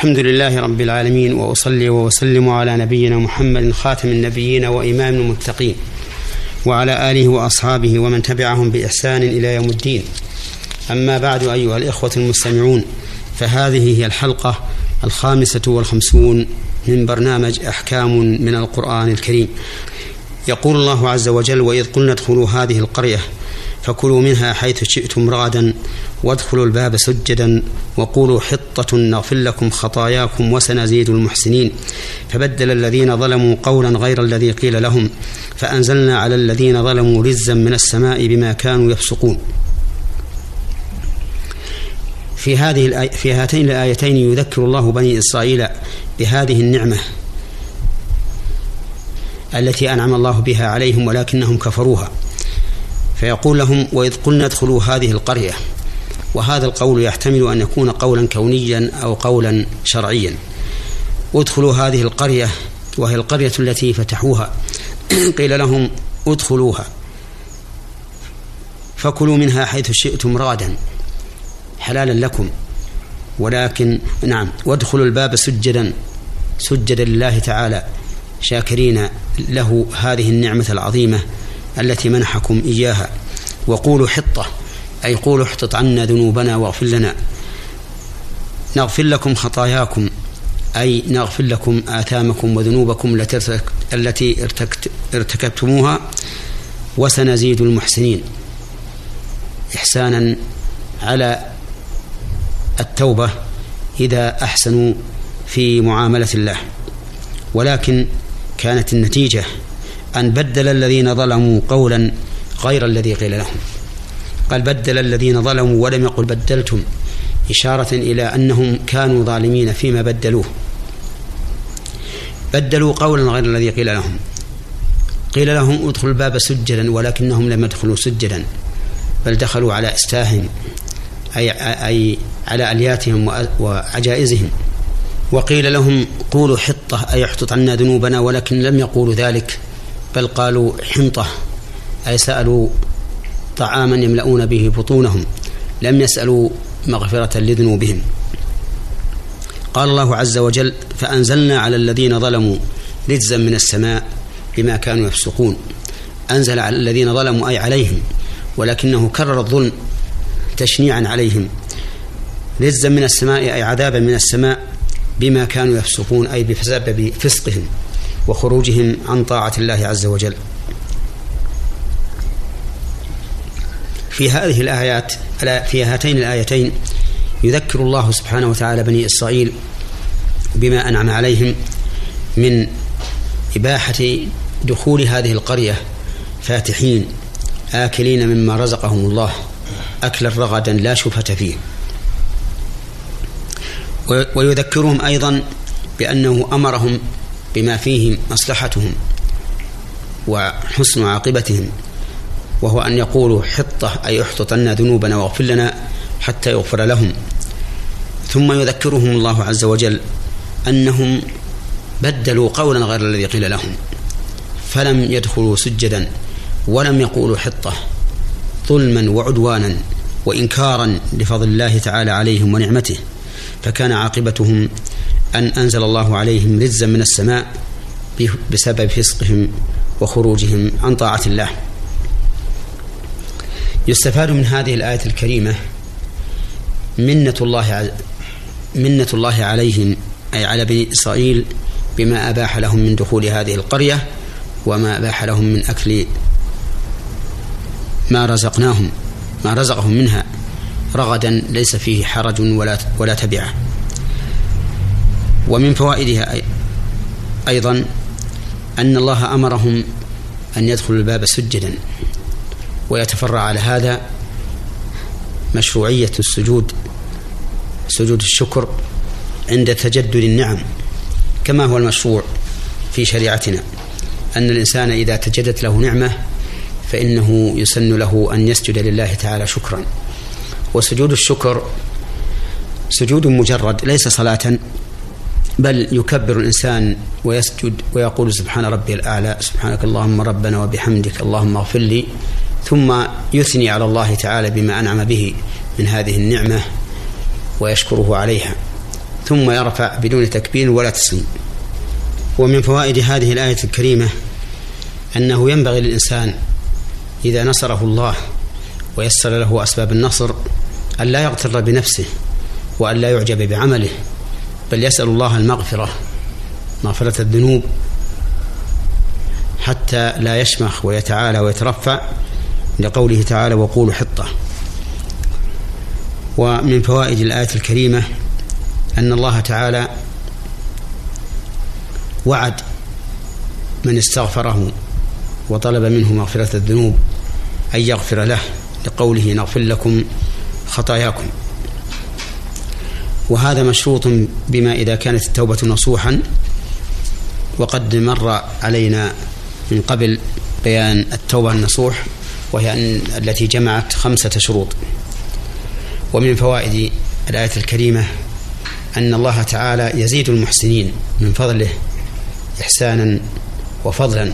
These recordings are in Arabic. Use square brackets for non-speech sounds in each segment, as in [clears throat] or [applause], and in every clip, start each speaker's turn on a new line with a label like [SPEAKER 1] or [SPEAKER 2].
[SPEAKER 1] الحمد لله رب العالمين وأصلي وأسلم على نبينا محمد خاتم النبيين وإمام المتقين وعلى آله وأصحابه ومن تبعهم بإحسان إلى يوم الدين. أما بعد أيها الإخوة المستمعون فهذه هي الحلقة الخامسة والخمسون من برنامج أحكام من القرآن الكريم. يقول الله عز وجل وإذ قلنا ادخلوا هذه القرية فكلوا منها حيث شئتم رغدا وادخلوا الباب سجدا وقولوا حطة نغفر لكم خطاياكم وسنزيد المحسنين. فبدل الذين ظلموا قولا غير الذي قيل لهم فأنزلنا على الذين ظلموا رزا من السماء بما كانوا يفسقون. في هذه في هاتين الآيتين يذكر الله بني إسرائيل بهذه النعمة التي أنعم الله بها عليهم ولكنهم كفروها. فيقول لهم وإذ قلنا ادخلوا هذه القرية وهذا القول يحتمل أن يكون قولا كونيا أو قولا شرعيا. ادخلوا هذه القرية وهي القرية التي فتحوها. [clears throat] قيل لهم ادخلوها. فكلوا منها حيث شئتم رغدا حلالا لكم. ولكن نعم وادخلوا الباب سجدا سجدا لله تعالى شاكرين له هذه النعمة العظيمة. التي منحكم إياها. وقولوا حطة أي قولوا احطط عنا ذنوبنا واغفر لنا. نغفر لكم خطاياكم أي نغفر لكم آثامكم وذنوبكم التي ارتكبتموها. وسنزيد المحسنين. إحسانا على التوبة إذا أحسنوا في معاملة الله. ولكن كانت النتيجة أن بدل الذين ظلموا قولا غير الذي قيل لهم. قال بدل الذين ظلموا ولم يقل بدلتم إشارة إلى أنهم كانوا ظالمين فيما بدلوه. بدلوا قولا غير الذي قيل لهم. قيل لهم ادخلوا الباب سجدا ولكنهم لم يدخلوا سجدا بل دخلوا على استاهم أي, أي على ألياتهم وعجائزهم. وقيل لهم قولوا حطة أي احطط عنا ذنوبنا ولكن لم يقولوا ذلك. بل قالوا حنطة أي سألوا طعاما يملؤون به بطونهم لم يسألوا مغفرة لذنوبهم. قال الله عز وجل فأنزلنا على الذين ظلموا رجزا من السماء بما كانوا يفسقون. أنزل على الذين ظلموا أي عليهم ولكنه كرر الظلم تشنيعا عليهم. رجزا من السماء أي عذابا من السماء بما كانوا يفسقون أي بسبب فسقهم. وخروجهم عن طاعة الله عز وجل. في هذه الآيات في هاتين الآيتين يذكر الله سبحانه وتعالى بني إسرائيل بما أنعم عليهم من إباحة دخول هذه القرية فاتحين آكلين مما رزقهم الله أكلا رغدا لا شبهة فيه. ويذكرهم أيضا بأنه أمرهم بما فيه مصلحتهم وحسن عاقبتهم وهو أن يقولوا حطة أي احطط عنا ذنوبنا واغفر لنا حتى يغفر لهم. ثم يذكرهم الله عز وجل أنهم بدلوا قولا غير الذي قيل لهم فلم يدخلوا سجدا ولم يقولوا حطة ظلما وعدوانا وإنكارا لفضل الله تعالى عليهم ونعمته. فكان عاقبتهم أن أنزل الله عليهم رزا من السماء بسبب فسقهم وخروجهم عن طاعة الله. يستفاد من هذه الآية الكريمة منة الله منة الله عليهم أي على بني إسرائيل بما أباح لهم من دخول هذه القرية وما أباح لهم من أكل ما رزقناهم ما رزقهم منها. رغدا ليس فيه حرج ولا ولا تبعة. ومن فوائدها أيضا أن الله أمرهم أن يدخلوا الباب سجدا ويتفرع على هذا مشروعية السجود سجود الشكر عند تجدد النعم كما هو المشروع في شريعتنا. أن الإنسان إذا تجدت له نعمة فإنه يسن له أن يسجد لله تعالى شكرا. وسجود الشكر سجود مجرد ليس صلاة بل يكبر الإنسان ويسجد ويقول سبحان ربي الأعلى سبحانك اللهم ربنا وبحمدك اللهم اغفر لي ثم يثني على الله تعالى بما أنعم به من هذه النعمة ويشكره عليها ثم يرفع بدون تكبير ولا تسليم. ومن فوائد هذه الآية الكريمة أنه ينبغي للإنسان إذا نصره الله ويسر له أسباب النصر أن لا يغتر بنفسه وأن لا يعجب بعمله. بل يسأل الله المغفرة مغفرة الذنوب حتى لا يشمخ ويتعالى ويترفع لقوله تعالى وقولوا حطة ومن فوائد الآية الكريمة أن الله تعالى وعد من استغفره وطلب منه مغفرة الذنوب أن يغفر له لقوله نغفر لكم خطاياكم وهذا مشروط بما إذا كانت التوبة نصوحا. وقد مر علينا من قبل بيان التوبة النصوح وهي أن التي جمعت خمسة شروط. ومن فوائد الآية الكريمة أن الله تعالى يزيد المحسنين من فضله إحسانا وفضلا.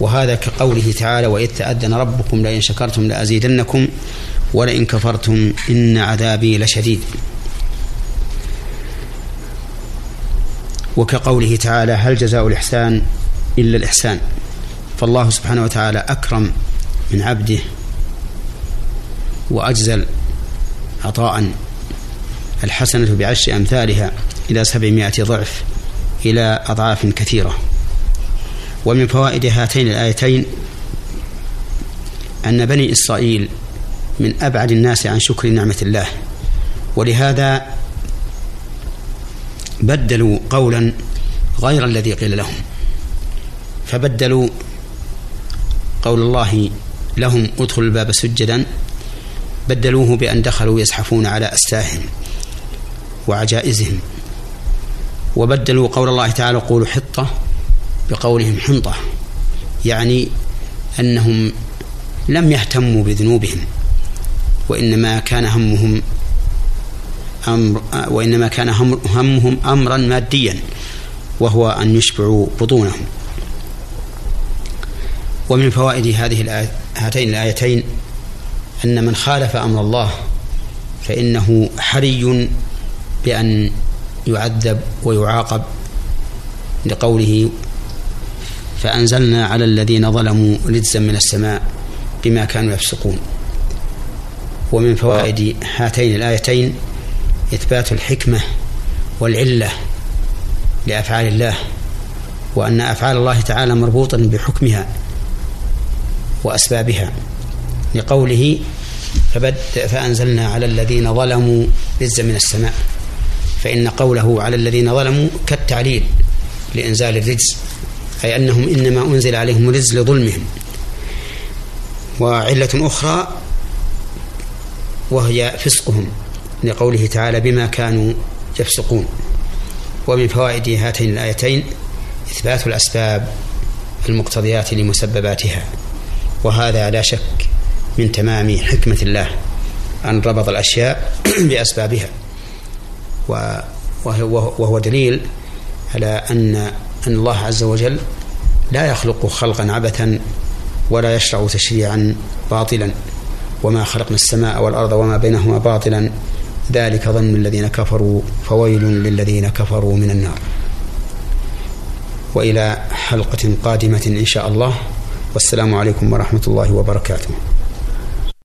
[SPEAKER 1] وهذا كقوله تعالى وإذ تأذن ربكم لئن شكرتم لأزيدنكم ولئن كفرتم إن عذابي لشديد. وكقوله تعالى هل جزاء الإحسان إلا الإحسان؟ فالله سبحانه وتعالى أكرم من عبده وأجزل عطاء الحسنة بعشر أمثالها إلى سبعمائة ضعف إلى أضعاف كثيرة. ومن فوائد هاتين الآيتين أن بني إسرائيل من أبعد الناس عن شكر نعمة الله ولهذا بدلوا قولا غير الذي قيل لهم. فبدلوا قول الله لهم ادخلوا الباب سجدا. بدلوه بأن دخلوا يزحفون على أستاههم وعجائزهم. وبدلوا قول الله تعالى قولوا حطة بقولهم حنطة يعني أنهم لم يهتموا بذنوبهم وإنما كان همهم أمر وإنما كان همهم أمرا ماديا وهو أن يشبعوا بطونهم. ومن فوائد هذه هاتين الآيتين أن من خالف أمر الله فإنه حري بأن يعذب ويعاقب لقوله فأنزلنا على الذين ظلموا رجزا من السماء بما كانوا يفسقون. ومن فوائد هاتين الآيتين إثبات الحكمة والعلة لأفعال الله وأن أفعال الله تعالى مربوطة بحكمها وأسبابها. لقوله فبد فأنزلنا على الذين ظلموا رزا من السماء. فإن قوله على الذين ظلموا كالتعليل لإنزال الرجز أي أنهم إنما أنزل عليهم الرجز لظلمهم. وعلة أخرى وهي فسقهم. لقوله تعالى بما كانوا يفسقون. ومن فوائد هاتين الآيتين إثبات الأسباب المقتضيات لمسبباتها وهذا لا شك من تمام حكمة الله أن ربط الأشياء [clears throat] بأسبابها. وهو دليل على أن أن الله عز وجل لا يخلق خلقا عبثا ولا يشرع تشريعا باطلا. وما خلقنا السماء والأرض وما بينهما باطلا. ذلك ظن الذين كفروا فويل للذين كفروا من النار. وإلى حلقة قادمة إن شاء الله. والسلام عليكم ورحمة الله وبركاته.